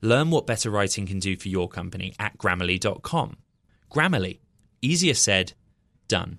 Learn what better writing can do for your company at grammarly.com. Grammarly, easier said, done.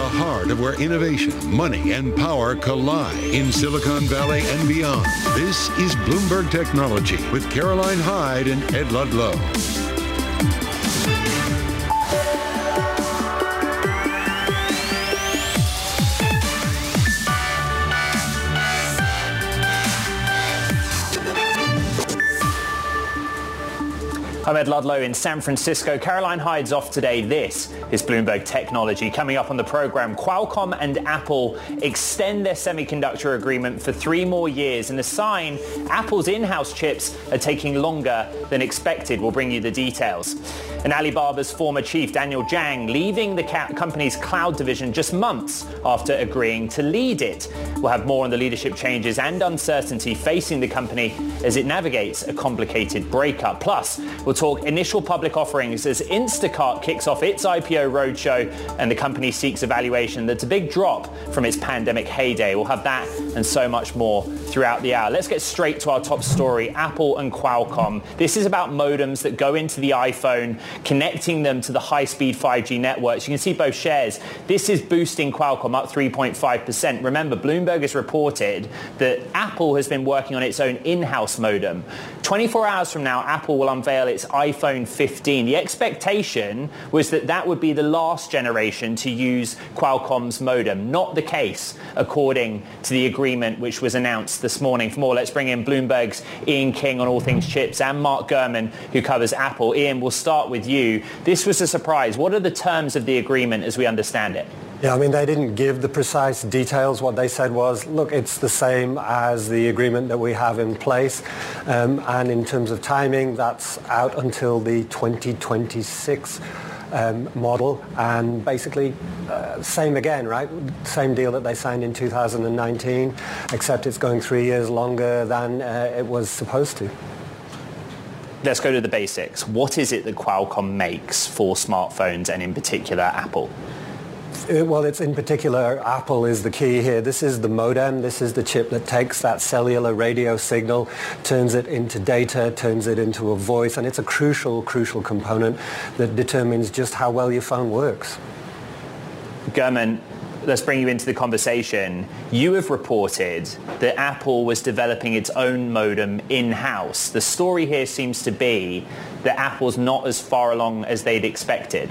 the heart of where innovation, money, and power collide in Silicon Valley and beyond. This is Bloomberg Technology with Caroline Hyde and Ed Ludlow. I'm Ed Ludlow in San Francisco. Caroline Hyde's off today. This is Bloomberg Technology. Coming up on the program, Qualcomm and Apple extend their semiconductor agreement for three more years. And the sign, Apple's in-house chips are taking longer than expected. We'll bring you the details. And Alibaba's former chief, Daniel Zhang, leaving the company's cloud division just months after agreeing to lead it. We'll have more on the leadership changes and uncertainty facing the company as it navigates a complicated breakup. Plus, we'll talk initial public offerings as Instacart kicks off its IPO roadshow and the company seeks a valuation that's a big drop from its pandemic heyday. We'll have that and so much more throughout the hour. Let's get straight to our top story, Apple and Qualcomm. This is about modems that go into the iPhone, connecting them to the high-speed 5G networks. You can see both shares. This is boosting Qualcomm up 3.5%. Remember, Bloomberg has reported that Apple has been working on its own in-house modem. 24 hours from now, Apple will unveil its iPhone 15. The expectation was that that would be the last generation to use Qualcomm's modem. Not the case, according to the agreement which was announced this morning. For more, let's bring in Bloomberg's Ian King on all things chips and Mark Gurman, who covers Apple. Ian, we'll start with you. This was a surprise. What are the terms of the agreement as we understand it? Yeah, I mean, they didn't give the precise details. What they said was, look, it's the same as the agreement that we have in place. Um, and in terms of timing, that's out until the 2026 um, model. And basically, uh, same again, right? Same deal that they signed in 2019, except it's going three years longer than uh, it was supposed to. Let's go to the basics. What is it that Qualcomm makes for smartphones and in particular Apple? Uh, well, it's in particular, Apple is the key here. This is the modem. This is the chip that takes that cellular radio signal, turns it into data, turns it into a voice, and it's a crucial, crucial component that determines just how well your phone works. Gurman, let's bring you into the conversation. You have reported that Apple was developing its own modem in-house. The story here seems to be that Apple's not as far along as they'd expected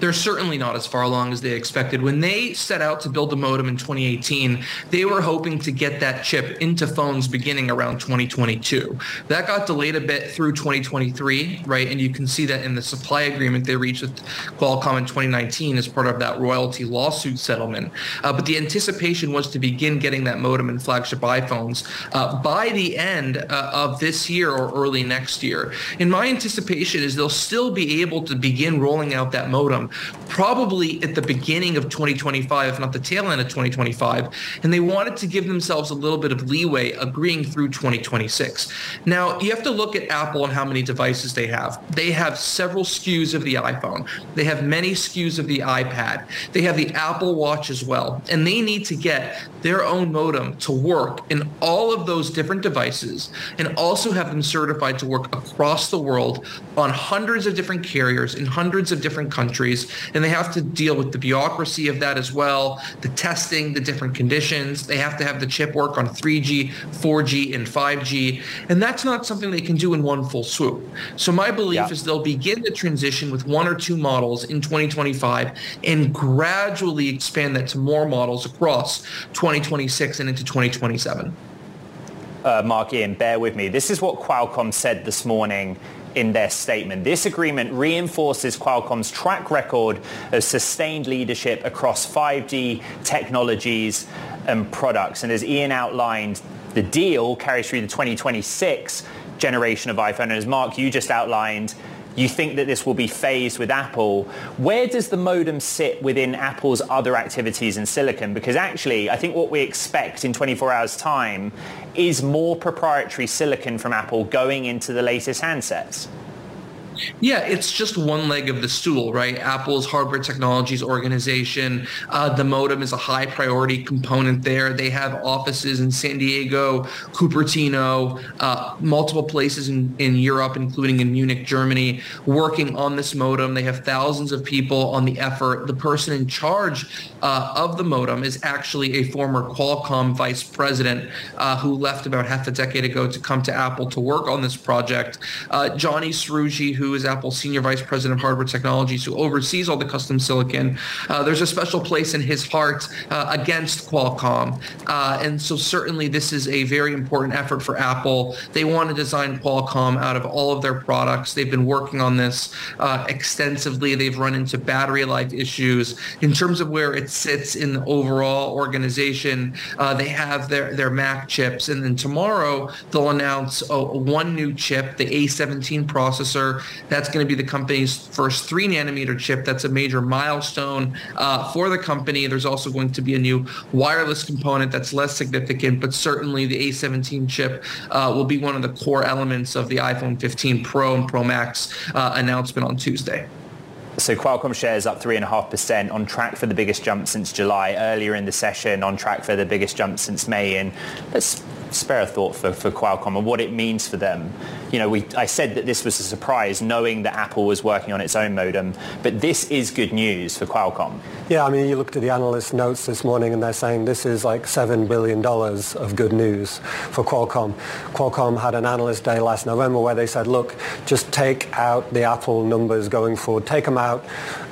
they're certainly not as far along as they expected. When they set out to build the modem in 2018, they were hoping to get that chip into phones beginning around 2022. That got delayed a bit through 2023, right? And you can see that in the supply agreement they reached with Qualcomm in 2019 as part of that royalty lawsuit settlement. Uh, but the anticipation was to begin getting that modem in flagship iPhones uh, by the end uh, of this year or early next year. And my anticipation is they'll still be able to begin rolling out that modem probably at the beginning of 2025, if not the tail end of 2025. And they wanted to give themselves a little bit of leeway agreeing through 2026. Now, you have to look at Apple and how many devices they have. They have several SKUs of the iPhone. They have many SKUs of the iPad. They have the Apple Watch as well. And they need to get their own modem to work in all of those different devices and also have them certified to work across the world on hundreds of different carriers in hundreds of different countries countries, and they have to deal with the bureaucracy of that as well, the testing, the different conditions. They have to have the chip work on 3G, 4G, and 5G, and that's not something they can do in one full swoop. So my belief yeah. is they'll begin the transition with one or two models in 2025 and gradually expand that to more models across 2026 and into 2027 uh, Mark Ian, bear with me. This is what Qualcomm said this morning in their statement. This agreement reinforces Qualcomm's track record of sustained leadership across 5G technologies and products. And as Ian outlined, the deal carries through the 2026 generation of iPhone. And as Mark, you just outlined, you think that this will be phased with Apple. Where does the modem sit within Apple's other activities in silicon? Because actually, I think what we expect in 24 hours time is more proprietary silicon from Apple going into the latest handsets. Yeah, it's just one leg of the stool, right? Apple's hardware technologies organization, uh, the modem is a high priority component there. They have offices in San Diego, Cupertino, uh, multiple places in, in Europe, including in Munich, Germany, working on this modem. They have thousands of people on the effort. The person in charge uh, of the modem is actually a former Qualcomm vice president uh, who left about half a decade ago to come to Apple to work on this project. Uh, Johny Srouji, who is Apple's senior vice president of hardware technologies, who oversees all the custom silicon. Uh, there's a special place in his heart uh, against Qualcomm. Uh, and so certainly this is a very important effort for Apple. They want to design Qualcomm out of all of their products. They've been working on this extensively. They've run into battery life issues. In terms of where it sits in the overall organization. Uh, they have their, their Mac chips. And then tomorrow they'll announce a, one new chip, the A17 processor. That's going to be the company's first three nanometer chip. That's a major milestone uh, for the company. There's also going to be a new wireless component that's less significant, but certainly the A17 chip uh, will be one of the core elements of the iPhone 15 Pro and Pro Max uh, announcement on Tuesday. So Qualcomm shares up 3.5% on track for the biggest jump since July. Earlier in the session, on track for the biggest jump since May. And let's spare a thought for, for Qualcomm and what it means for them. You know, we, I said that this was a surprise knowing that Apple was working on its own modem, but this is good news for Qualcomm. Yeah, I mean, you looked at the analyst notes this morning and they're saying this is like $7 billion of good news for Qualcomm. Qualcomm had an analyst day last November where they said, look, just take out the Apple numbers going forward. Take them out,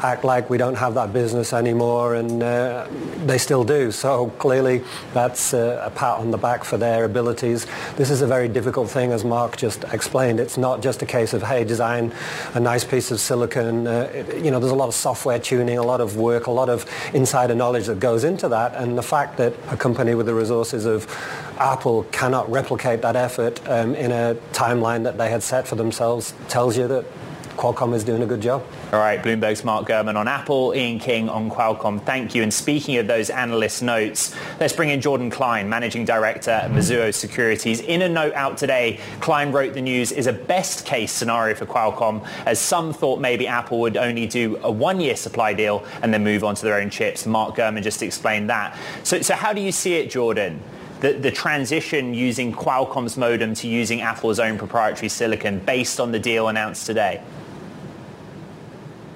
act like we don't have that business anymore, and uh, they still do. So clearly that's uh, a pat on the back for their abilities. This is a very difficult thing, as Mark just explained. It's not just a case of, hey, design a nice piece of silicon. Uh, it, you know, there's a lot of software tuning, a lot of work, a lot of insider knowledge that goes into that. And the fact that a company with the resources of Apple cannot replicate that effort um, in a timeline that they had set for themselves tells you that Qualcomm is doing a good job. All right, Bloomberg's Mark Gurman on Apple, Ian King on Qualcomm. Thank you. And speaking of those analyst notes, let's bring in Jordan Klein, Managing Director at Mizuho Securities. In a note out today, Klein wrote the news is a best case scenario for Qualcomm, as some thought maybe Apple would only do a one-year supply deal and then move on to their own chips. Mark Gurman just explained that. So, so how do you see it, Jordan? the, the transition using Qualcomm's modem to using Apple's own proprietary silicon based on the deal announced today?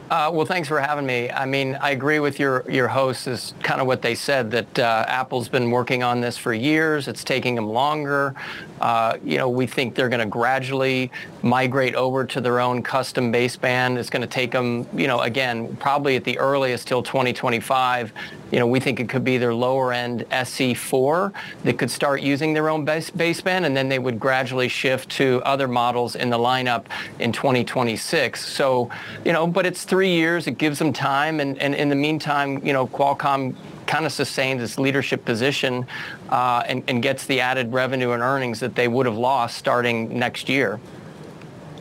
Uh, well, thanks for having me. I mean, I agree with your, your host is kind of what they said, that uh, Apple's been working on this for years. It's taking them longer. Uh, you know, we think they're going to gradually migrate over to their own custom baseband. It's going to take them, you know, again, probably at the earliest till 2025. You know, we think it could be their lower end SE4 that could start using their own base, baseband, and then they would gradually shift to other models in the lineup in 2026. So, you know, but it's three years. It gives them time, and, and in the meantime, you know, Qualcomm kind of sustains its leadership position uh, and, and, gets the added revenue and earnings that they would have lost starting next year.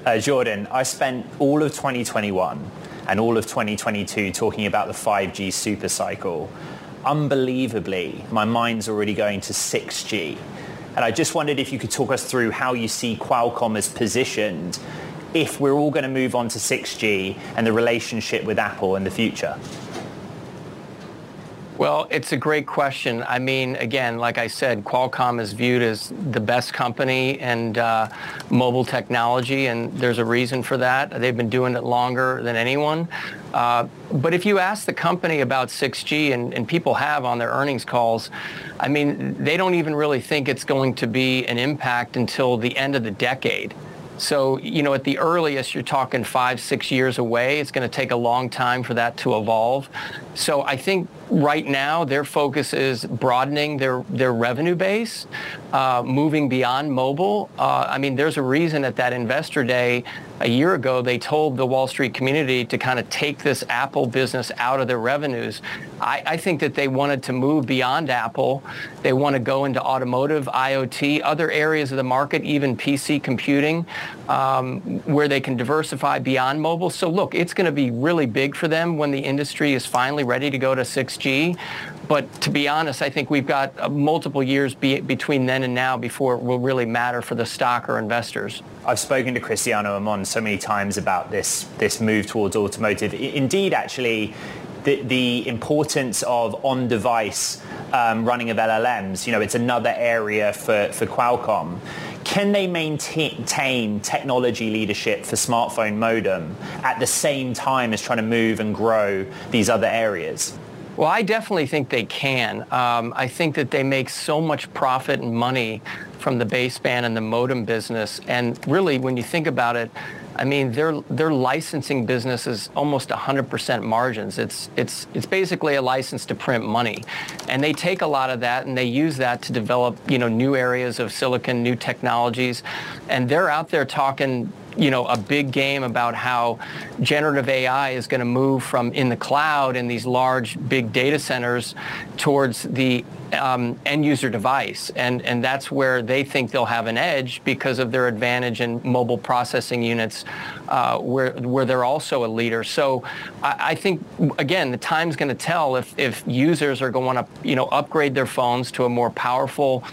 Uh, Jordan, I spent all of 2021 and all of 2022 talking about the 5G super cycle. Unbelievably, my mind's already going to 6G. And I just wondered if you could talk us through how you see Qualcomm as positioned if we're all going to move on to 6G and the relationship with Apple in the future? Well, it's a great question. I mean, again, like I said, Qualcomm is viewed as the best company in uh, mobile technology, and there's a reason for that. They've been doing it longer than anyone. Uh, but if you ask the company about 6G, and, and people have on their earnings calls, I mean, they don't even really think it's going to be an impact until the end of the decade. So, you know, at the earliest, you're talking five, six years away. It's going to take a long time for that to evolve. So I think right now their focus is broadening their, their revenue base, uh, moving beyond mobile. Uh, I mean, there's a reason at that investor day a year ago they told the Wall Street community to kind of take this Apple business out of their revenues. I, I think that they wanted to move beyond Apple. They want to go into automotive, IoT, other areas of the market, even PC computing, um, where they can diversify beyond mobile. So look, it's going to be really big for them when the industry is finally ready to go to 6G. But to be honest, I think we've got uh, multiple years be, between then and now before it will really matter for the stock or investors. I've spoken to Cristiano Amon so many times about this, this move towards automotive. Indeed, actually, the, the importance of on-device um, running of LLMs, you know, it's another area for, for Qualcomm. Can they maintain technology leadership for smartphone modem at the same time as trying to move and grow these other areas? Well, I definitely think they can. Um, I think that they make so much profit and money from the baseband and the modem business. And really, when you think about it, I mean, their their licensing business is almost 100% margins. It's it's it's basically a license to print money, and they take a lot of that and they use that to develop you know new areas of silicon, new technologies, and they're out there talking you know, a big game about how generative AI is going to move from in the cloud in these large, big data centers towards the um, end user device. And, and that's where they think they'll have an edge because of their advantage in mobile processing units uh, where, where they're also a leader. So I, I think, again, the time's going to tell if, if users are going to, you know, upgrade their phones to a more powerful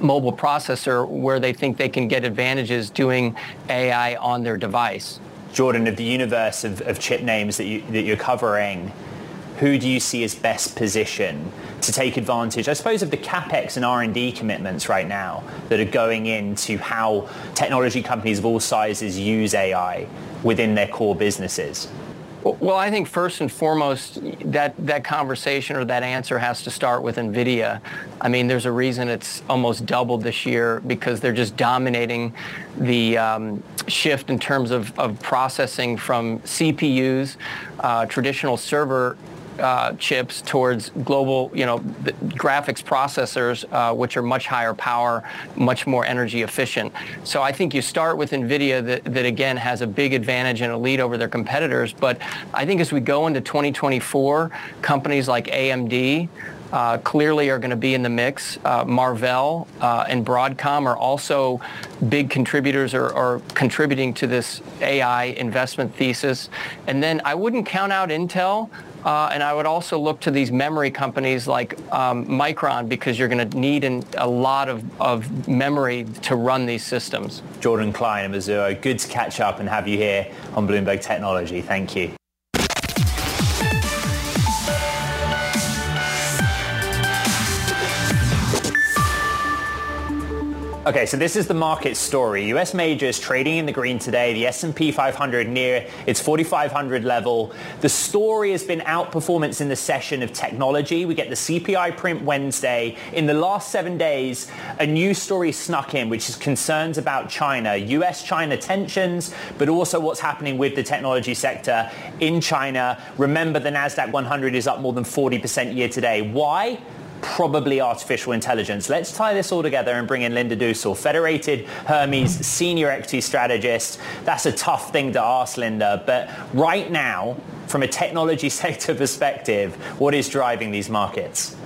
mobile processor where they think they can get advantages doing AI on their device. Jordan, of the universe of, of chip names that, you, that you're covering, who do you see as best positioned to take advantage, I suppose, of the capex and R&D commitments right now that are going into how technology companies of all sizes use AI within their core businesses? Well, I think first and foremost, that, that conversation or that answer has to start with NVIDIA. I mean, there's a reason it's almost doubled this year because they're just dominating the um, shift in terms of, of processing from CPUs, uh, traditional server uh, chips towards global, you know, graphics processors, uh, which are much higher power, much more energy efficient. So I think you start with NVIDIA that, that again has a big advantage and a lead over their competitors. But I think as we go into 2024, companies like AMD, uh, clearly are going to be in the mix. Uh, Marvell uh, and Broadcom are also big contributors or, or, contributing to this AI investment thesis. And then I wouldn't count out Intel. Uh, and I would also look to these memory companies like um, Micron because you're going to need an, a lot of, of memory to run these systems. Jordan Klein of Mizuho, good to catch up and have you here on Bloomberg Technology. Thank you. Okay, so this is the market story. US majors trading in the green today. The S&P 500 near its 4,500 level. The story has been outperformance in the session of technology. We get the CPI print Wednesday. In the last seven days, a new story snuck in, which is concerns about China, US-China tensions, but also what's happening with the technology sector in China. Remember, the NASDAQ 100 is up more than 40% year today. Why? Probably artificial intelligence. Let's tie this all together and bring in Linda Duessel, Federated Hermes senior equity strategist. That's a tough thing to ask, Linda, but right now, from a technology sector perspective, what is driving these markets?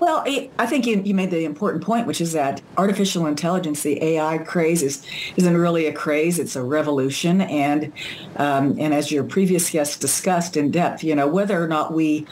Well, I think you, you, made the important point, which is that artificial intelligence, the AI craze, is, isn't really a craze; it's a revolution. And um, and as your previous guest discussed in depth, you know whether or not we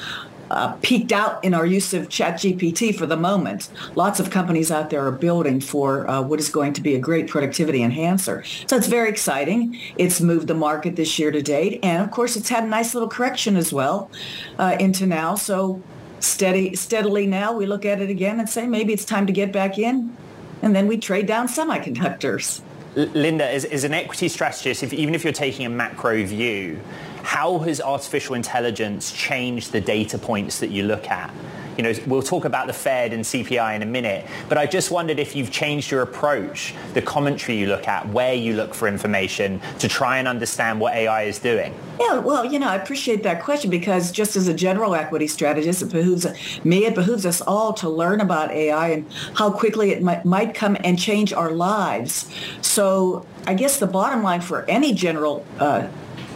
uh, peaked out in our use of ChatGPT for the moment. Lots of companies out there are building for uh, what is going to be a great productivity enhancer. So it's very exciting. It's moved the market this year to date. And of course, it's had a nice little correction as well uh, into now. So steady, steadily now we look at it again and say maybe it's time to get back in, and then we trade down semiconductors. Linda, as, as, an equity strategist, if, even if you're taking a macro view, how has artificial intelligence changed the data points that you look at? You know, we'll talk about the Fed and CPI in a minute, but I just wondered if you've changed your approach, the commentary you look at, where you look for information to try and understand what AI is doing. Yeah, well, you know, I appreciate that question because just as a general equity strategist, it behooves me, it behooves us all to learn about AI and how quickly it might, might come and change our lives. So I guess the bottom line for any general uh,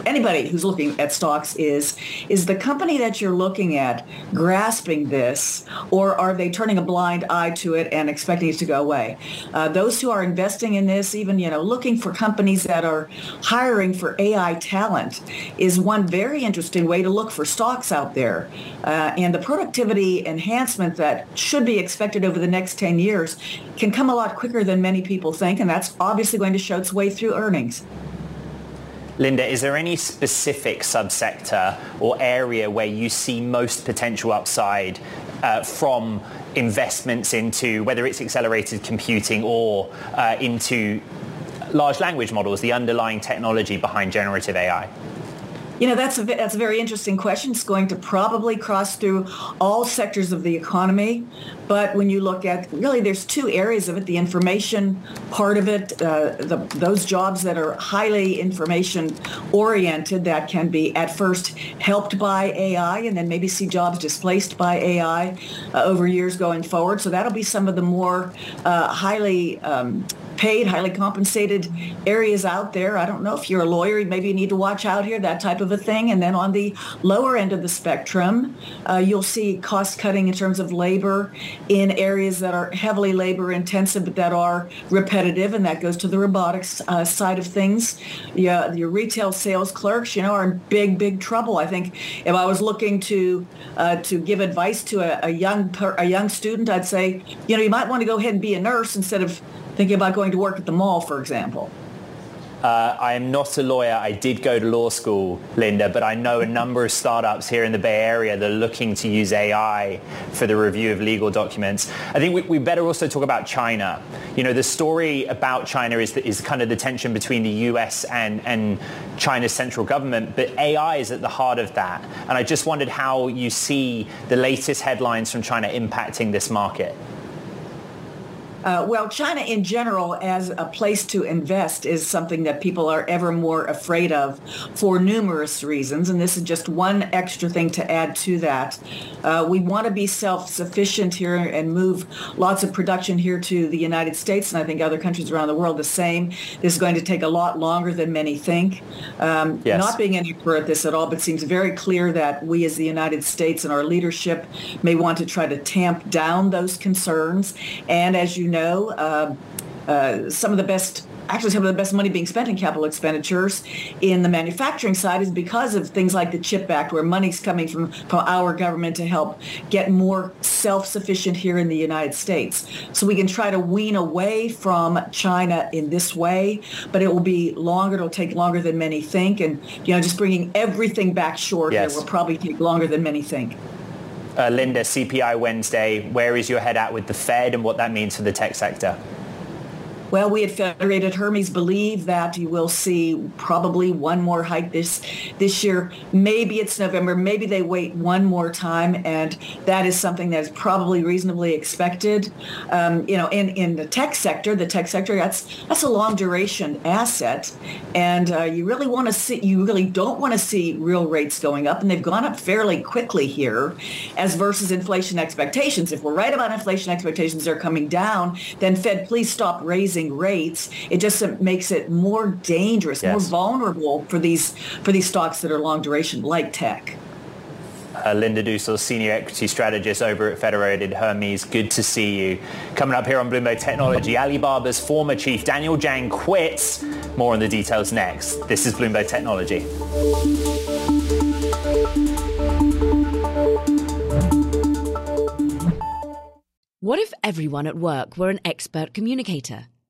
anybody who's looking at stocks is is the company that you're looking at grasping this or are they turning a blind eye to it and expecting it to go away? Uh, those who are investing in this even you know looking for companies that are hiring for ai talent is one very interesting way to look for stocks out there. Uh, and the productivity enhancement that should be expected over the next 10 years can come a lot quicker than many people think and that's obviously going to show its way through earnings Linda, is there any specific subsector or area where you see most potential upside uh, from investments into whether it's accelerated computing or uh, into large language models, the underlying technology behind generative AI? You know, that's a, that's a very interesting question. It's going to probably cross through all sectors of the economy. But when you look at, really, there's two areas of it. The information part of it, uh, the, those jobs that are highly information oriented that can be at first helped by AI and then maybe see jobs displaced by AI uh, over years going forward. So that'll be some of the more uh, highly um, paid, highly compensated areas out there. I don't know if you're a lawyer, maybe you need to watch out here, that type of a thing. And then on the lower end of the spectrum, uh, you'll see cost cutting in terms of labor in areas that are heavily labor intensive but that are repetitive, and that goes to the robotics uh, side of things. Yeah, your retail sales clerks, you know, are in big, big trouble. I think if I was looking to uh, to give advice to a, a young per, a young student, I'd say, you know, you might want to go ahead and be a nurse instead of thinking about going to work at the mall, for example. Uh, I am not a lawyer. I did go to law school, Linda, but I know a number of startups here in the Bay Area that are looking to use AI for the review of legal documents. I think we, we better also talk about China. You know, the story about China is, is kind of the tension between the US and, and China's central government, but AI is at the heart of that. And I just wondered how you see the latest headlines from China impacting this market. Uh, well, China in general as a place to invest is something that people are ever more afraid of for numerous reasons. And this is just one extra thing to add to that. Uh, we want to be self-sufficient here and move lots of production here to the United States. And I think other countries around the world the same. This is going to take a lot longer than many think. Um, yes. Not being an expert at this at all, but seems very clear that we as the United States and our leadership may want to try to tamp down those concerns. And as you know, uh, uh, some of the best actually some of the best money being spent in capital expenditures in the manufacturing side is because of things like the CHIP Act, where money's coming from, from our government to help get more self-sufficient here in the United States. So we can try to wean away from China in this way, but it will be longer. It'll take longer than many think. And, you know, just bringing everything back short yes. will probably take longer than many think uh, Linda, CPI Wednesday, where is your head at with the Fed and what that means for the tech sector? Well, we at Federated Hermes believe that you will see probably one more hike this this year. Maybe it's November. Maybe they wait one more time, and that is something that is probably reasonably expected. Um, you know, in, in the tech sector, the tech sector that's that's a long duration asset, and uh, you really want to see you really don't want to see real rates going up, and they've gone up fairly quickly here, as versus inflation expectations. If we're right about inflation expectations, they're coming down. Then Fed, please stop raising raising rates, it just makes it more dangerous, yes. more vulnerable for these for these stocks that are long duration, like tech. Uh, Linda Duessel, Senior Equity Strategist over at Federated Hermes. Good to see you. Coming up here on Bloomberg Technology, Alibaba's former chief Daniel Zhang quits. More on the details next. This is Bloomberg Technology. What if everyone at work were an expert communicator?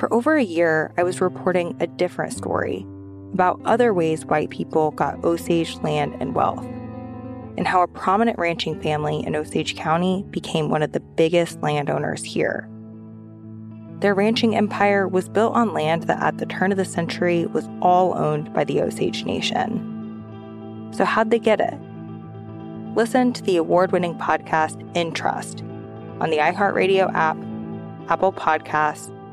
For over a year, I was reporting a different story about other ways white people got Osage land and wealth, and how a prominent ranching family in Osage County became one of the biggest landowners here. Their ranching empire was built on land that at the turn of the century was all owned by the Osage Nation. So, how'd they get it? Listen to the award winning podcast In Trust on the iHeartRadio app, Apple Podcasts,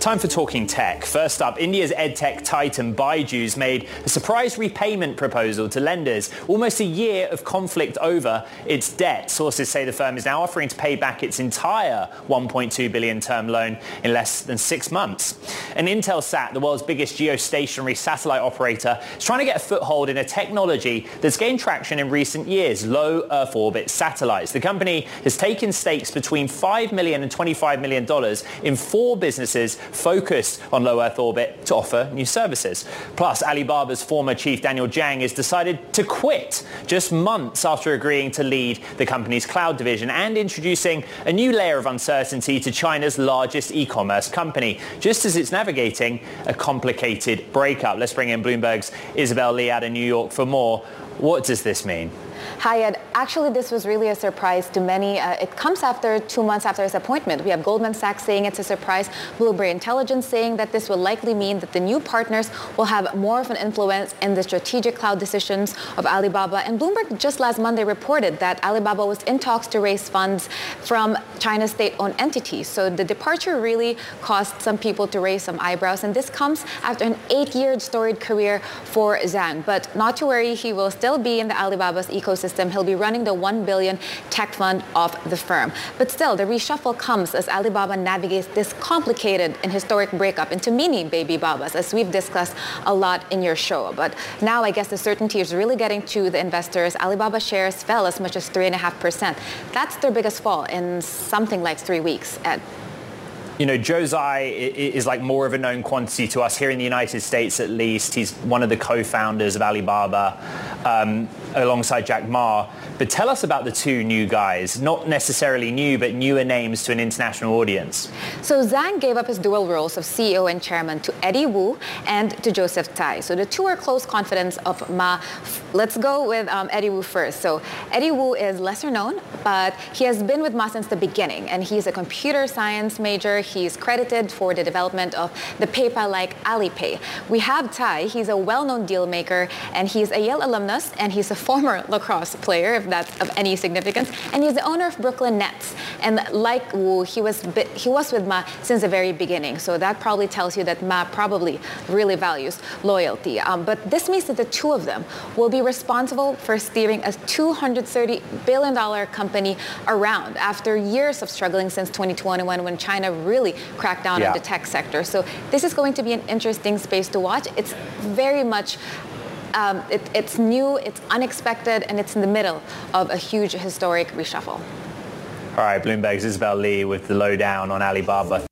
Time for talking tech. First up, India's edtech titan Byju's made a surprise repayment proposal to lenders almost a year of conflict over its debt. Sources say the firm is now offering to pay back its entire 1.2 billion term loan in less than six months. And Intelsat, the world's biggest geostationary satellite operator, is trying to get a foothold in a technology that's gained traction in recent years, low Earth orbit satellites. The company has taken stakes between $5 million and $25 million in four businesses focused on low Earth orbit to offer new services. Plus, Alibaba's former chief Daniel Zhang has decided to quit just months after agreeing to lead the company's cloud division and introducing a new layer of uncertainty to China's largest e-commerce company, just as it's navigating a complicated breakup. Let's bring in Bloomberg's Isabel Lee out of New York for more. What does this mean? Hi. Actually, this was really a surprise to many. Uh, it comes after two months after his appointment. We have Goldman Sachs saying it's a surprise, Bloomberg Intelligence saying that this will likely mean that the new partners will have more of an influence in the strategic cloud decisions of Alibaba. And Bloomberg just last Monday reported that Alibaba was in talks to raise funds from China's state-owned entities. So the departure really caused some people to raise some eyebrows. And this comes after an eight-year storied career for Zhang. But not to worry, he will still be in the Alibaba's ecosystem. He'll be running the 1 billion tech fund of the firm. But still, the reshuffle comes as Alibaba navigates this complicated and historic breakup into mini baby babas, as we've discussed a lot in your show. But now I guess the certainty is really getting to the investors. Alibaba shares fell as much as 3.5%. That's their biggest fall in something like three weeks. Ed you know, Joe Tsai is like more of a known quantity to us here in the United States, at least. He's one of the co-founders of Alibaba, um, alongside Jack Ma. But tell us about the two new guys, not necessarily new, but newer names to an international audience. So Zhang gave up his dual roles of CEO and chairman to Eddie Wu and to Joseph Tsai. So the two are close confidants of Ma. Let's go with um, Eddie Wu first. So Eddie Wu is lesser known, but he has been with Ma since the beginning, and he's a computer science major. He's credited for the development of the PayPal-like Alipay. We have Tsai. He's a well-known deal maker, and he's a Yale alumnus, and he's a former lacrosse player, if that's of any significance. And he's the owner of Brooklyn Nets. And like Wu, he was he was with Ma since the very beginning. So that probably tells you that Ma probably really values loyalty. Um, but this means that the two of them will be responsible for steering a $230 billion company around after years of struggling since 2021 when China really cracked down yeah. on the tech sector. So this is going to be an interesting space to watch. It's very much um, it, it's new, it's unexpected, and it's in the middle of a huge historic reshuffle. All right, Bloomberg's Isabel Lee with the lowdown on Alibaba.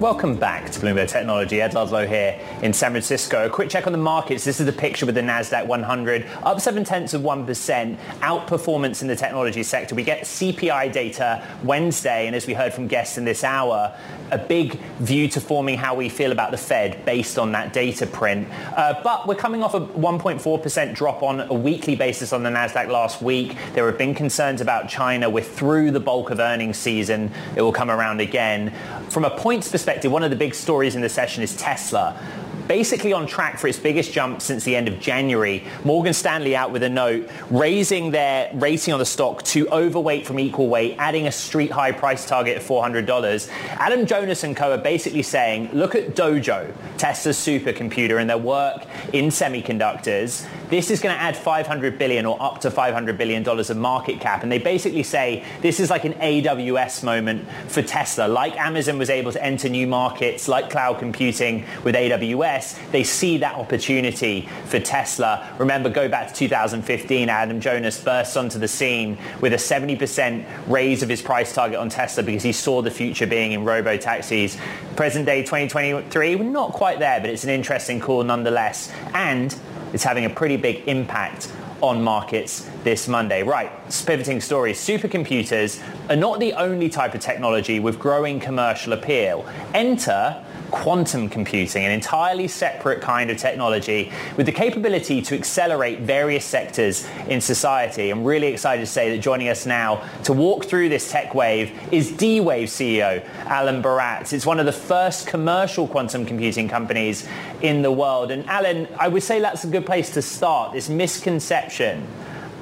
Welcome back to Bloomberg Technology. Ed Ludlow here in San Francisco. A quick check on the markets. This is the picture with the NASDAQ 100, up 7 tenths of 1%, outperformance in the technology sector. We get CPI data Wednesday, and as we heard from guests in this hour, a big view to forming how we feel about the Fed based on that data print. Uh, but we're coming off a 1.4% drop on a weekly basis on the NASDAQ last week. There have been concerns about China. We're through the bulk of earnings season. It will come around again. From a points one of the big stories in the session is Tesla basically on track for its biggest jump since the end of January. Morgan Stanley out with a note raising their rating on the stock to overweight from equal weight, adding a street high price target of $400. Adam Jonas and co are basically saying, look at Dojo, Tesla's supercomputer and their work in semiconductors. This is going to add 500 billion or up to 500 billion dollars of market cap. And they basically say this is like an AWS moment for Tesla. Like Amazon was able to enter new markets like cloud computing with AWS, they see that opportunity for Tesla. Remember, go back to 2015, Adam Jonas bursts onto the scene with a 70% raise of his price target on Tesla because he saw the future being in robo-taxis. Present day 2023, we're not quite there, but it's an interesting call nonetheless. And it's having a pretty big impact on markets this Monday. Right, pivoting stories. Supercomputers are not the only type of technology with growing commercial appeal. Enter quantum computing, an entirely separate kind of technology with the capability to accelerate various sectors in society. I'm really excited to say that joining us now to walk through this tech wave is D-Wave CEO Alan Baratz. It's one of the first commercial quantum computing companies in the world. And Alan, I would say that's a good place to start, this misconception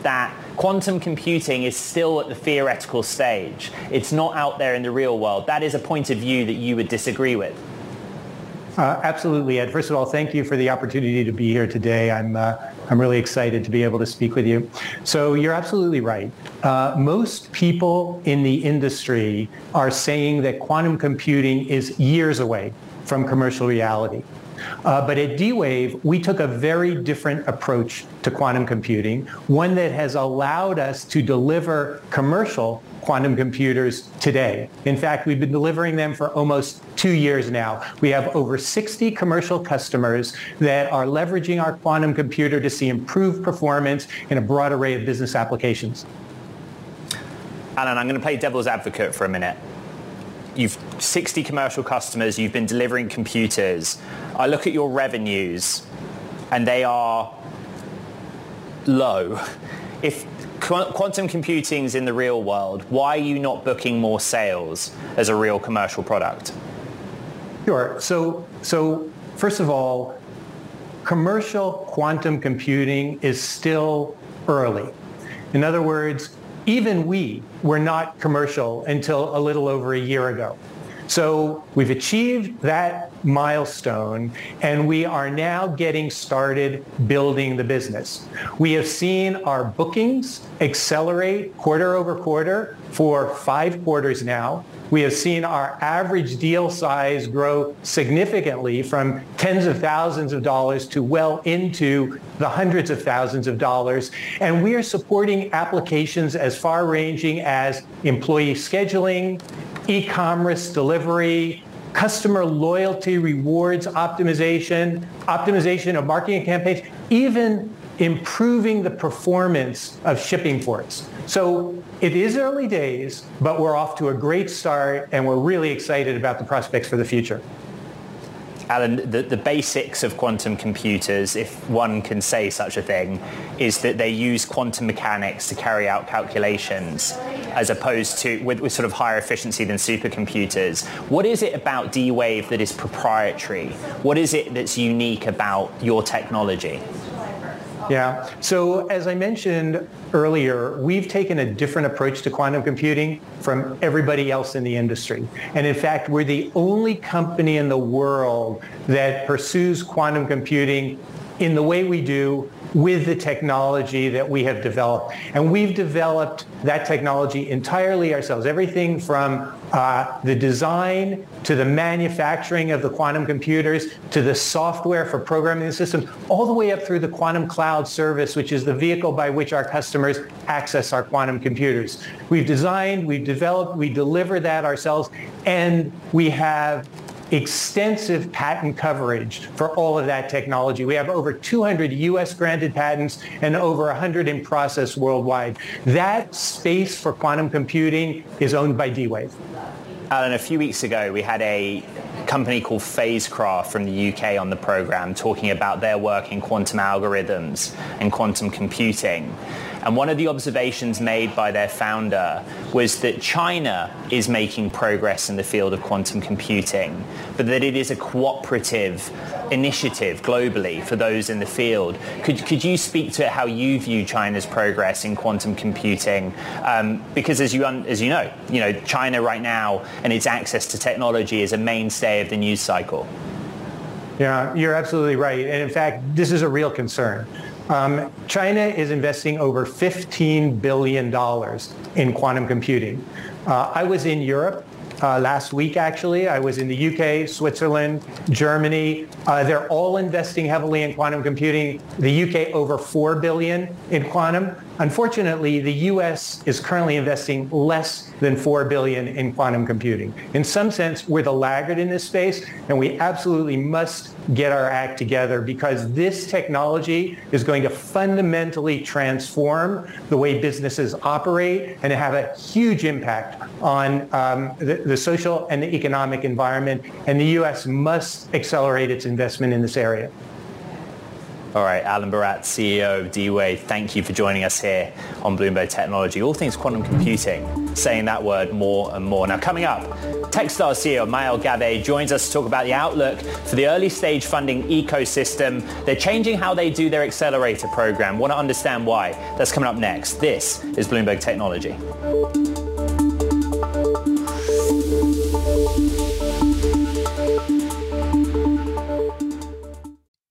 that quantum computing is still at the theoretical stage. It's not out there in the real world. That is a point of view that you would disagree with. Uh, absolutely, Ed. First of all, thank you for the opportunity to be here today. I'm, uh, I'm really excited to be able to speak with you. So you're absolutely right. Uh, most people in the industry are saying that quantum computing is years away from commercial reality. Uh, but at D-Wave, we took a very different approach to quantum computing, one that has allowed us to deliver commercial quantum computers today. In fact, we've been delivering them for almost two years now. We have over 60 commercial customers that are leveraging our quantum computer to see improved performance in a broad array of business applications. Alan, I'm going to play devil's advocate for a minute. You've 60 commercial customers, you've been delivering computers. I look at your revenues and they are low. If quantum computing is in the real world, why are you not booking more sales as a real commercial product? Sure. So, so first of all, commercial quantum computing is still early. In other words, even we were not commercial until a little over a year ago. So we've achieved that milestone and we are now getting started building the business. We have seen our bookings accelerate quarter over quarter for five quarters now. We have seen our average deal size grow significantly from tens of thousands of dollars to well into the hundreds of thousands of dollars. And we are supporting applications as far ranging as employee scheduling, e-commerce delivery, customer loyalty rewards optimization, optimization of marketing campaigns, even improving the performance of shipping ports. So it is early days, but we're off to a great start and we're really excited about the prospects for the future. Alan, the, the basics of quantum computers, if one can say such a thing, is that they use quantum mechanics to carry out calculations as opposed to with, with sort of higher efficiency than supercomputers. What is it about D-Wave that is proprietary? What is it that's unique about your technology? Yeah. So as I mentioned earlier, we've taken a different approach to quantum computing from everybody else in the industry. And in fact, we're the only company in the world that pursues quantum computing in the way we do with the technology that we have developed. And we've developed that technology entirely ourselves. Everything from uh, the design to the manufacturing of the quantum computers to the software for programming the system, all the way up through the quantum cloud service, which is the vehicle by which our customers access our quantum computers. We've designed, we've developed, we deliver that ourselves, and we have extensive patent coverage for all of that technology. We have over 200 U.S. granted patents and over 100 in process worldwide. That space for quantum computing is owned by D-Wave. Alan, a few weeks ago, we had a company called Phasecraft from the UK on the program talking about their work in quantum algorithms and quantum computing. And one of the observations made by their founder was that China is making progress in the field of quantum computing, but that it is a cooperative initiative globally for those in the field. Could, could you speak to how you view China's progress in quantum computing? Um, because as you, as you know, you know, China right now and its access to technology is a mainstay of the news cycle. Yeah, you're absolutely right. And in fact, this is a real concern. Um, China is investing over $15 billion in quantum computing. Uh, I was in Europe uh, last week, actually. I was in the UK, Switzerland, Germany. Uh, they're all investing heavily in quantum computing. The UK over 4 billion in quantum. Unfortunately, the US is currently investing less than 4 billion in quantum computing. In some sense, we're the laggard in this space, and we absolutely must get our act together because this technology is going to fundamentally transform the way businesses operate and have a huge impact on um, the, the social and the economic environment, and the US must accelerate its investment in this area. All right, Alan Baratz, CEO of D-Wave, thank you for joining us here on Bloomberg Technology. All things quantum computing, saying that word more and more. Now coming up, Techstars CEO Maëlle Gavet joins us to talk about the outlook for the early stage funding ecosystem. They're changing how they do their accelerator program. Want to understand why? That's coming up next. This is Bloomberg Technology.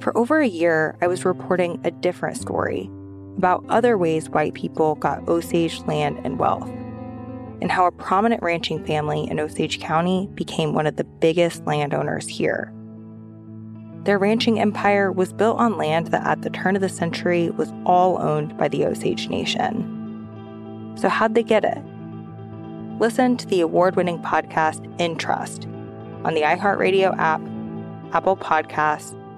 For over a year, I was reporting a different story about other ways white people got Osage land and wealth, and how a prominent ranching family in Osage County became one of the biggest landowners here. Their ranching empire was built on land that at the turn of the century was all owned by the Osage Nation. So, how'd they get it? Listen to the award winning podcast In Trust on the iHeartRadio app, Apple Podcasts,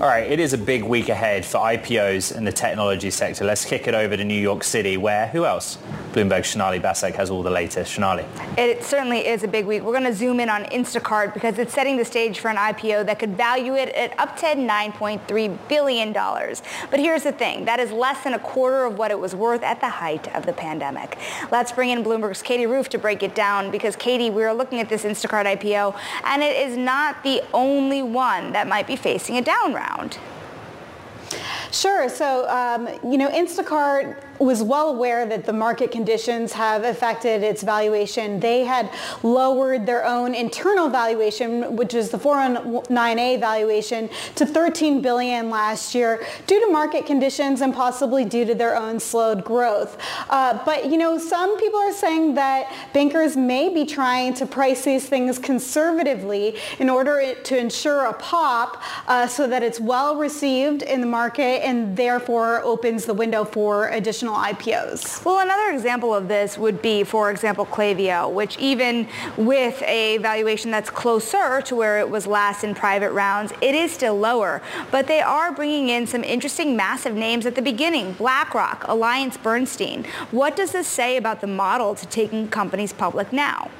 All right, it is a big week ahead for IPOs in the technology sector. Let's kick it over to New York City, where who else? Bloomberg Sonali Basak has all the latest. Sonali. It certainly is a big week. We're going to zoom in on Instacart because it's setting the stage for an IPO that could value it at up to $9.3 billion. But here's the thing. That is less than a quarter of what it was worth at the height of the pandemic. Let's bring in Bloomberg's Katie Roof to break it down because, Katie, we are looking at this Instacart IPO, and it is not the only one that might be facing a down round. Sure. So, um, you know, Instacart was well aware that the market conditions have affected its valuation. They had lowered their own internal valuation, which is the 409A valuation, to 13 billion last year due to market conditions and possibly due to their own slowed growth. Uh, but you know, some people are saying that bankers may be trying to price these things conservatively in order to ensure a pop uh, so that it's well received in the market and therefore opens the window for additional IPOs. Well, another example of this would be, for example, Klaviyo, which even with a valuation that's closer to where it was last in private rounds, it is still lower. But they are bringing in some interesting massive names at the beginning, BlackRock, Alliance Bernstein. What does this say about the model to taking companies public now?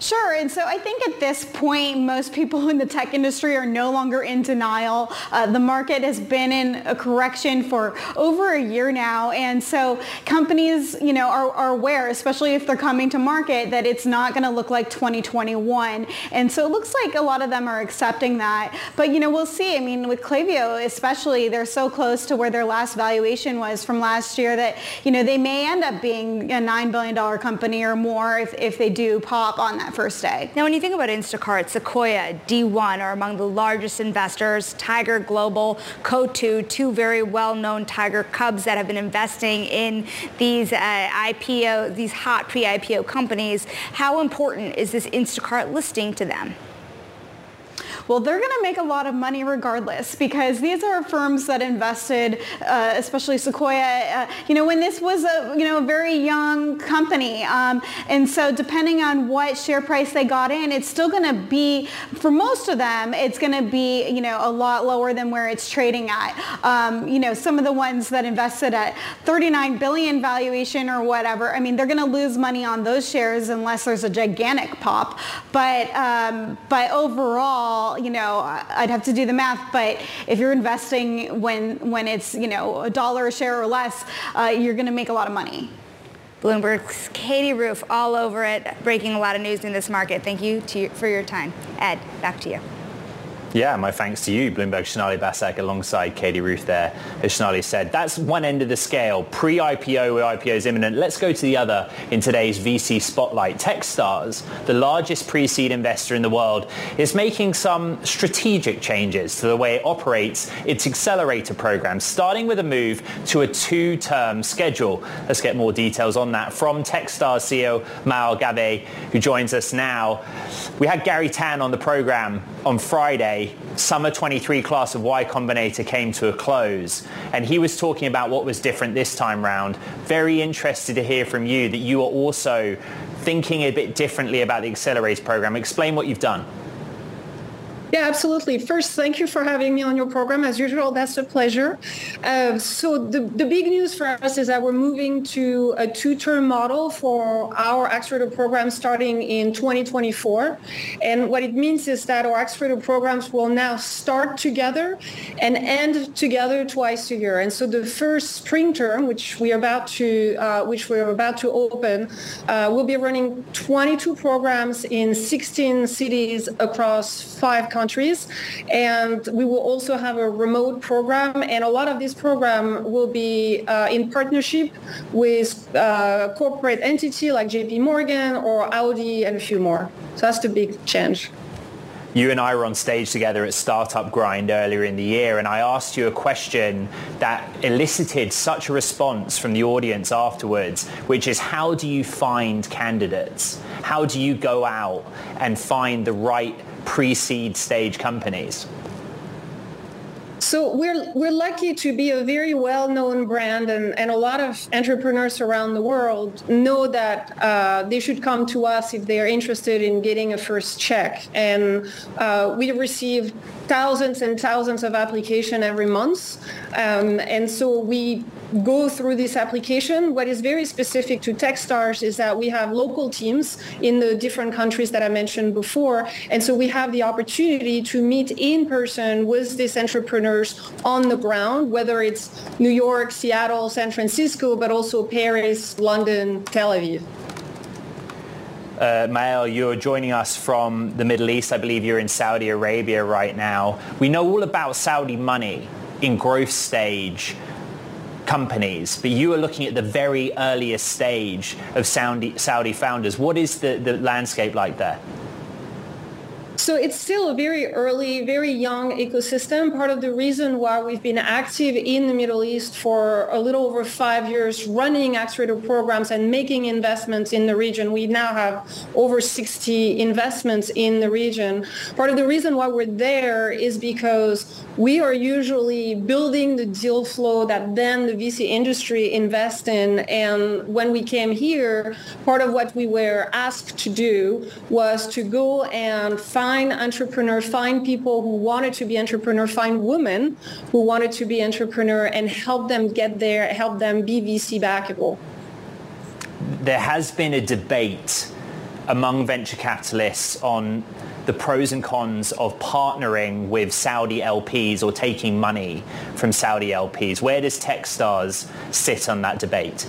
Sure. And so I think at this point, most people in the tech industry are no longer in denial. Uh, the market has been in a correction for over a year now. And so companies, you know, are, are aware, especially if they're coming to market, that it's not going to look like 2021. And so it looks like a lot of them are accepting that. But, you know, we'll see. I mean, with Klaviyo especially, they're so close to where their last valuation was from last year that, you know, they may end up being a $9 billion company or more if, if they do pop on that first day. Now, when you think about Instacart, Sequoia, D1 are among the largest investors, Tiger Global, Coatue, two very well-known Tiger Cubs that have been investing in these uh, IPO, these hot pre-IPO companies. How important is this Instacart listing to them? Well, they're going to make a lot of money regardless because these are firms that invested, uh, especially Sequoia, uh, you know, when this was a, you know, a very young company. Um, and so depending on what share price they got in, it's still going to be, for most of them, it's going to be, you know, a lot lower than where it's trading at. Um, you know, some of the ones that invested at 39 billion valuation or whatever, I mean, they're going to lose money on those shares unless there's a gigantic pop. But, um, but overall, you know, I'd have to do the math, but if you're investing when, when it's, you know, a dollar a share or less, uh, you're going to make a lot of money. Bloomberg's Katie Roof all over it, breaking a lot of news in this market. Thank you you, for your time. Ed, back to you. Yeah, my thanks to you, Bloomberg Sonali Basak, alongside Katie Roof there. As Sonali said, that's one end of the scale. Pre-IPO with IPOs imminent. Let's go to the other in today's VC spotlight. Techstars, the largest pre-seed investor in the world, is making some strategic changes to the way it operates its accelerator program, starting with a move to a two-term schedule. Let's get more details on that from Techstars CEO Maëlle Gavet, who joins us now. We had Garry Tan on the program on Friday summer 23 class of Y Combinator came to a close and he was talking about what was different this time round. Very interested to hear from you that you are also thinking a bit differently about the Accelerator program. Explain what you've done. Yeah, absolutely. First, thank you for having me on your program. As usual, that's a pleasure. Uh, so the, the big news for us is that we're moving to a two-term model for our accelerator program starting in 2024. And what it means is that our accelerator programs will now start together and end together twice a year. And so the first spring term, which we are about to, uh, which we're about to open, uh, we'll be running 22 programs in 16 cities across five countries countries. And we will also have a remote program. And a lot of this program will be uh, in partnership with uh, corporate entity like JP Morgan or Audi and a few more. So that's the big change. You and I were on stage together at Startup Grind earlier in the year, and I asked you a question that elicited such a response from the audience afterwards, which is how do you find candidates? How do you go out and find the right pre-seed stage companies? So we're we're lucky to be a very well-known brand, and, and a lot of entrepreneurs around the world know that uh, they should come to us if they are interested in getting a first check. And uh, we receive thousands and thousands of applications every month, um, and so we go through this application. What is very specific to Techstars is that we have local teams in the different countries that I mentioned before. And so we have the opportunity to meet in person with these entrepreneurs on the ground, whether it's New York, Seattle, San Francisco, but also Paris, London, Tel Aviv. Uh, Maëlle, you're joining us from the Middle East. I believe you're in Saudi Arabia right now. We know all about Saudi money in growth stage companies, but you are looking at the very earliest stage of Saudi, Saudi founders. What is the, the landscape like there? So it's still a very early, very young ecosystem. Part of the reason why we've been active in the Middle East for a little over five years, running accelerator programs and making investments in the region. We now have over 60 investments in the region. Part of the reason why we're there is because we are usually building the deal flow that then the VC industry invests in. And when we came here, part of what we were asked to do was to go and find entrepreneurs, find people who wanted to be entrepreneur, find women who wanted to be entrepreneur and help them get there, help them be VC backable. There has been a debate among venture capitalists on the pros and cons of partnering with Saudi LPs or taking money from Saudi LPs. Where does Techstars sit on that debate?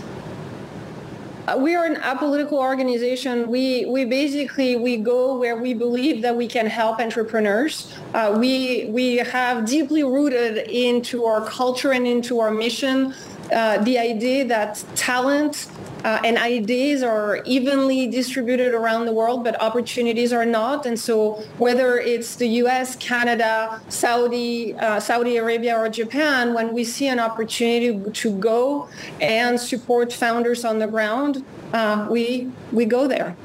Uh, we are an apolitical organization. We we basically we go where we believe that we can help entrepreneurs. Uh, we we have deeply rooted into our culture and into our mission uh, the idea that talent uh, and ideas are evenly distributed around the world, but opportunities are not. And so whether it's the U.S., Canada, Saudi, uh, Saudi Arabia, or Japan, when we see an opportunity to go and support founders on the ground, uh, we we go there.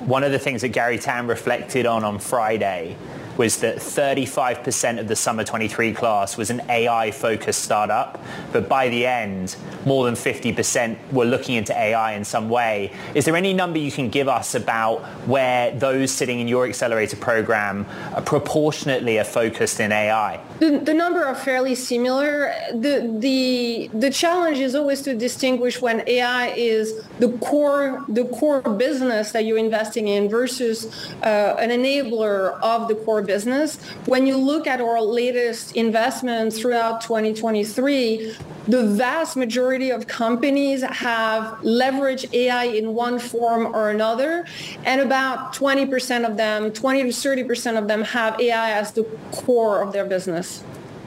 One of the things that Garry Tan reflected on on Friday was that 35% of the summer 23 class was an AI focused startup, but by the end, more than 50% were looking into AI in some way. Is there any number you can give us about where those sitting in your accelerator program are proportionately are focused in AI? The, the number are fairly similar. The, the, the challenge is always to distinguish when AI is the core, the core business that you're investing in versus uh, an enabler of the core business. When you look at our latest investments throughout 2023, the vast majority of companies have leveraged AI in one form or another, and about 20% of them, 20 to 30% of them have AI as the core of their business.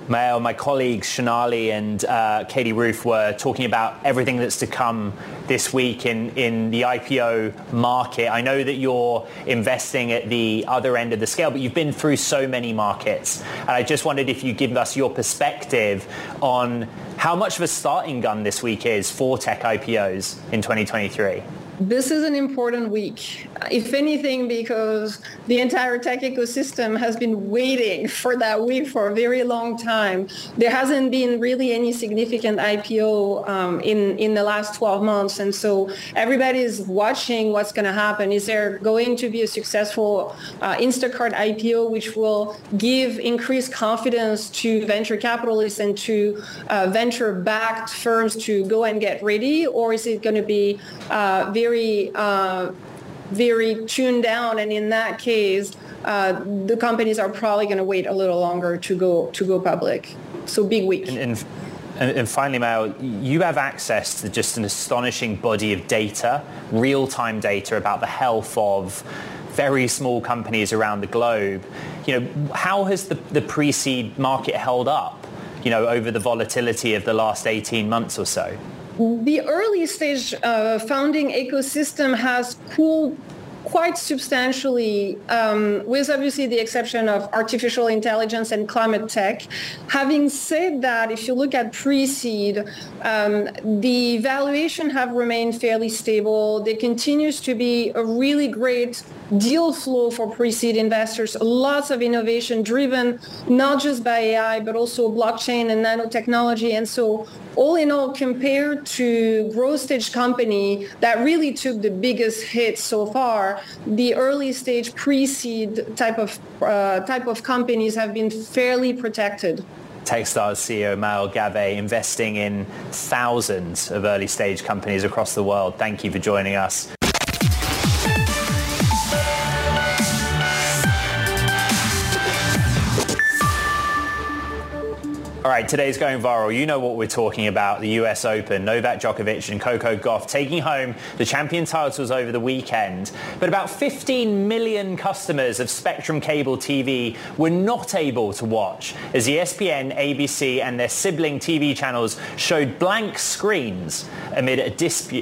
My, my colleagues Sonali and uh, Katie Roof were talking about everything that's to come this week in, in the IPO market. I know that you're investing at the other end of the scale, but you've been through so many markets. And I just wondered if you give us your perspective on how much of a starting gun this week is for tech IPOs in 2023. This is an important week, if anything, because the entire tech ecosystem has been waiting for that week for a very long time. There hasn't been really any significant IPO um, in, in the last 12 months. And so everybody is watching what's going to happen. Is there going to be a successful uh, Instacart IPO, which will give increased confidence to venture capitalists and to uh, venture-backed firms to go and get ready? Or is it going to be uh, very uh, very tuned down. And in that case, uh, the companies are probably going to wait a little longer to go to go public. So big week. And, and, and finally, Mel, you have access to just an astonishing body of data, real-time data about the health of very small companies around the globe. You know, how has the, the pre-seed market held up, you know, over the volatility of the last 18 months or so? The early stage uh, founding ecosystem has cooled quite substantially, um, with obviously the exception of artificial intelligence and climate tech. Having said that, if you look at pre-seed, um, the valuation have remained fairly stable. There continues to be a really great deal flow for pre-seed investors, lots of innovation driven not just by AI, but also blockchain and nanotechnology. And so all in all, compared to growth stage company that really took the biggest hit so far, the early stage pre-seed type of uh, type of companies have been fairly protected. Techstars CEO Maëlle Gavet investing in thousands of early stage companies across the world. Thank you for joining us. All right, today's going viral. You know what we're talking about, the US Open. Novak Djokovic and Coco Gauff taking home the champion titles over the weekend. But about 15 million customers of Spectrum Cable TV were not able to watch as ESPN, ABC and their sibling TV channels showed blank screens amid a,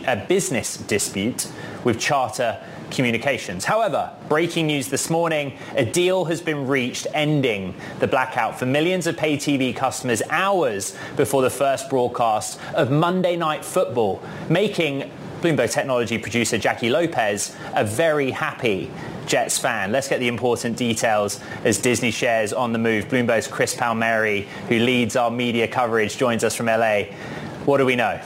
a business dispute with Charter communications. However, breaking news this morning, a deal has been reached ending the blackout for millions of pay TV customers hours before the first broadcast of Monday Night Football, making Bloomberg technology producer Jackie Lopez a very happy Jets fan. Let's get the important details as Disney shares on the move. Bloomberg's Chris Palmieri, who leads our media coverage, joins us from LA. What do we know?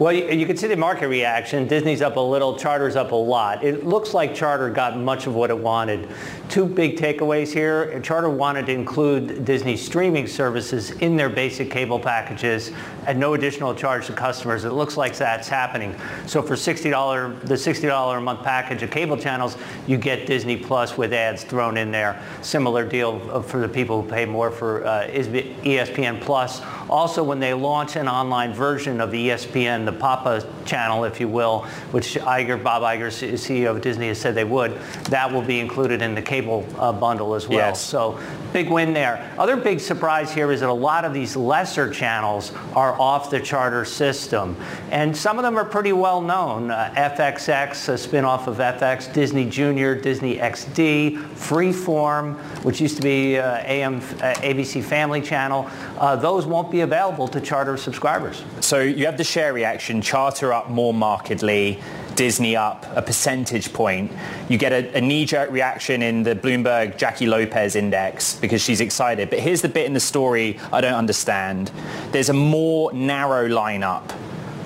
Well, you, you, can see the market reaction. Disney's up a little, Charter's up a lot. It looks like Charter got much of what it wanted. Two big takeaways here. Charter wanted to include Disney streaming services in their basic cable packages at no additional charge to customers. It looks like that's happening. So for $60, the $60 a month package of cable channels, you get Disney Plus with ads thrown in there. Similar deal for the people who pay more for uh, ESPN Plus. Also, when they launch an online version of ESPN, the Papa channel, if you will, which Iger, Bob Iger, CEO of Disney, has said they would, that will be included in the cable uh, bundle as well. Yes. So big win there. Other big surprise here is that a lot of these lesser channels are off the charter system. And some of them are pretty well known. Uh, FXX, a spin-off of FX, Disney Junior, Disney XD, Freeform, which used to be uh, AM, uh, ABC Family Channel. Uh, those won't be available to charter subscribers. So you have the share reaction, charter up more markedly, Disney up a percentage point. You get a, a knee-jerk reaction in the Bloomberg Jackie Lopez index because she's excited. But here's the bit in the story I don't understand. There's a more narrow lineup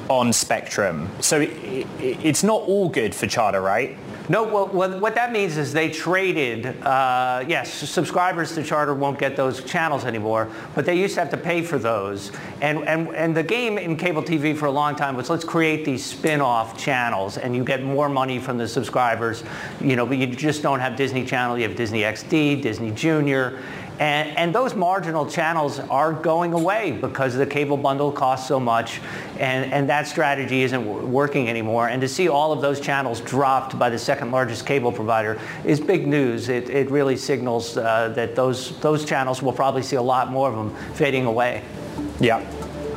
on Spectrum. So it, it, it's not all good for Charter, right? No, well, what that means is they traded, uh, yes, subscribers to Charter won't get those channels anymore, but they used to have to pay for those. And, and, and the game in cable TV for a long time was let's create these spin-off channels and you get more money from the subscribers, you know, but you just don't have Disney Channel, you have Disney XD, Disney Junior, and, and, those marginal channels are going away because the cable bundle costs so much and, and that strategy isn't working anymore. And to see all of those channels dropped by the second largest cable provider is big news. It, it really signals uh, that those, those channels will probably see a lot more of them fading away. Yeah.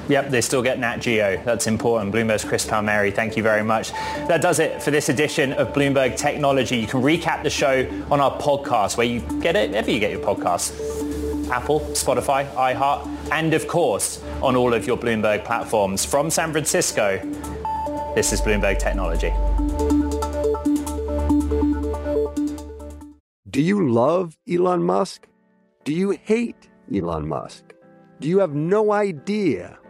Yep, they still get Nat Geo. That's important. Bloomberg's Chris Palmieri, thank you very much. That does it for this edition of Bloomberg Technology. You can recap the show on our podcast where you get it, wherever you get your podcasts. Apple, Spotify, iHeart, and of course on all of your Bloomberg platforms. From San Francisco, this is Bloomberg Technology. Do you love Elon Musk? Do you hate Elon Musk? Do you have no idea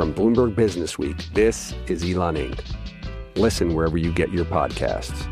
From Bloomberg Business Week, this is Elon Inc. Listen wherever you get your podcasts.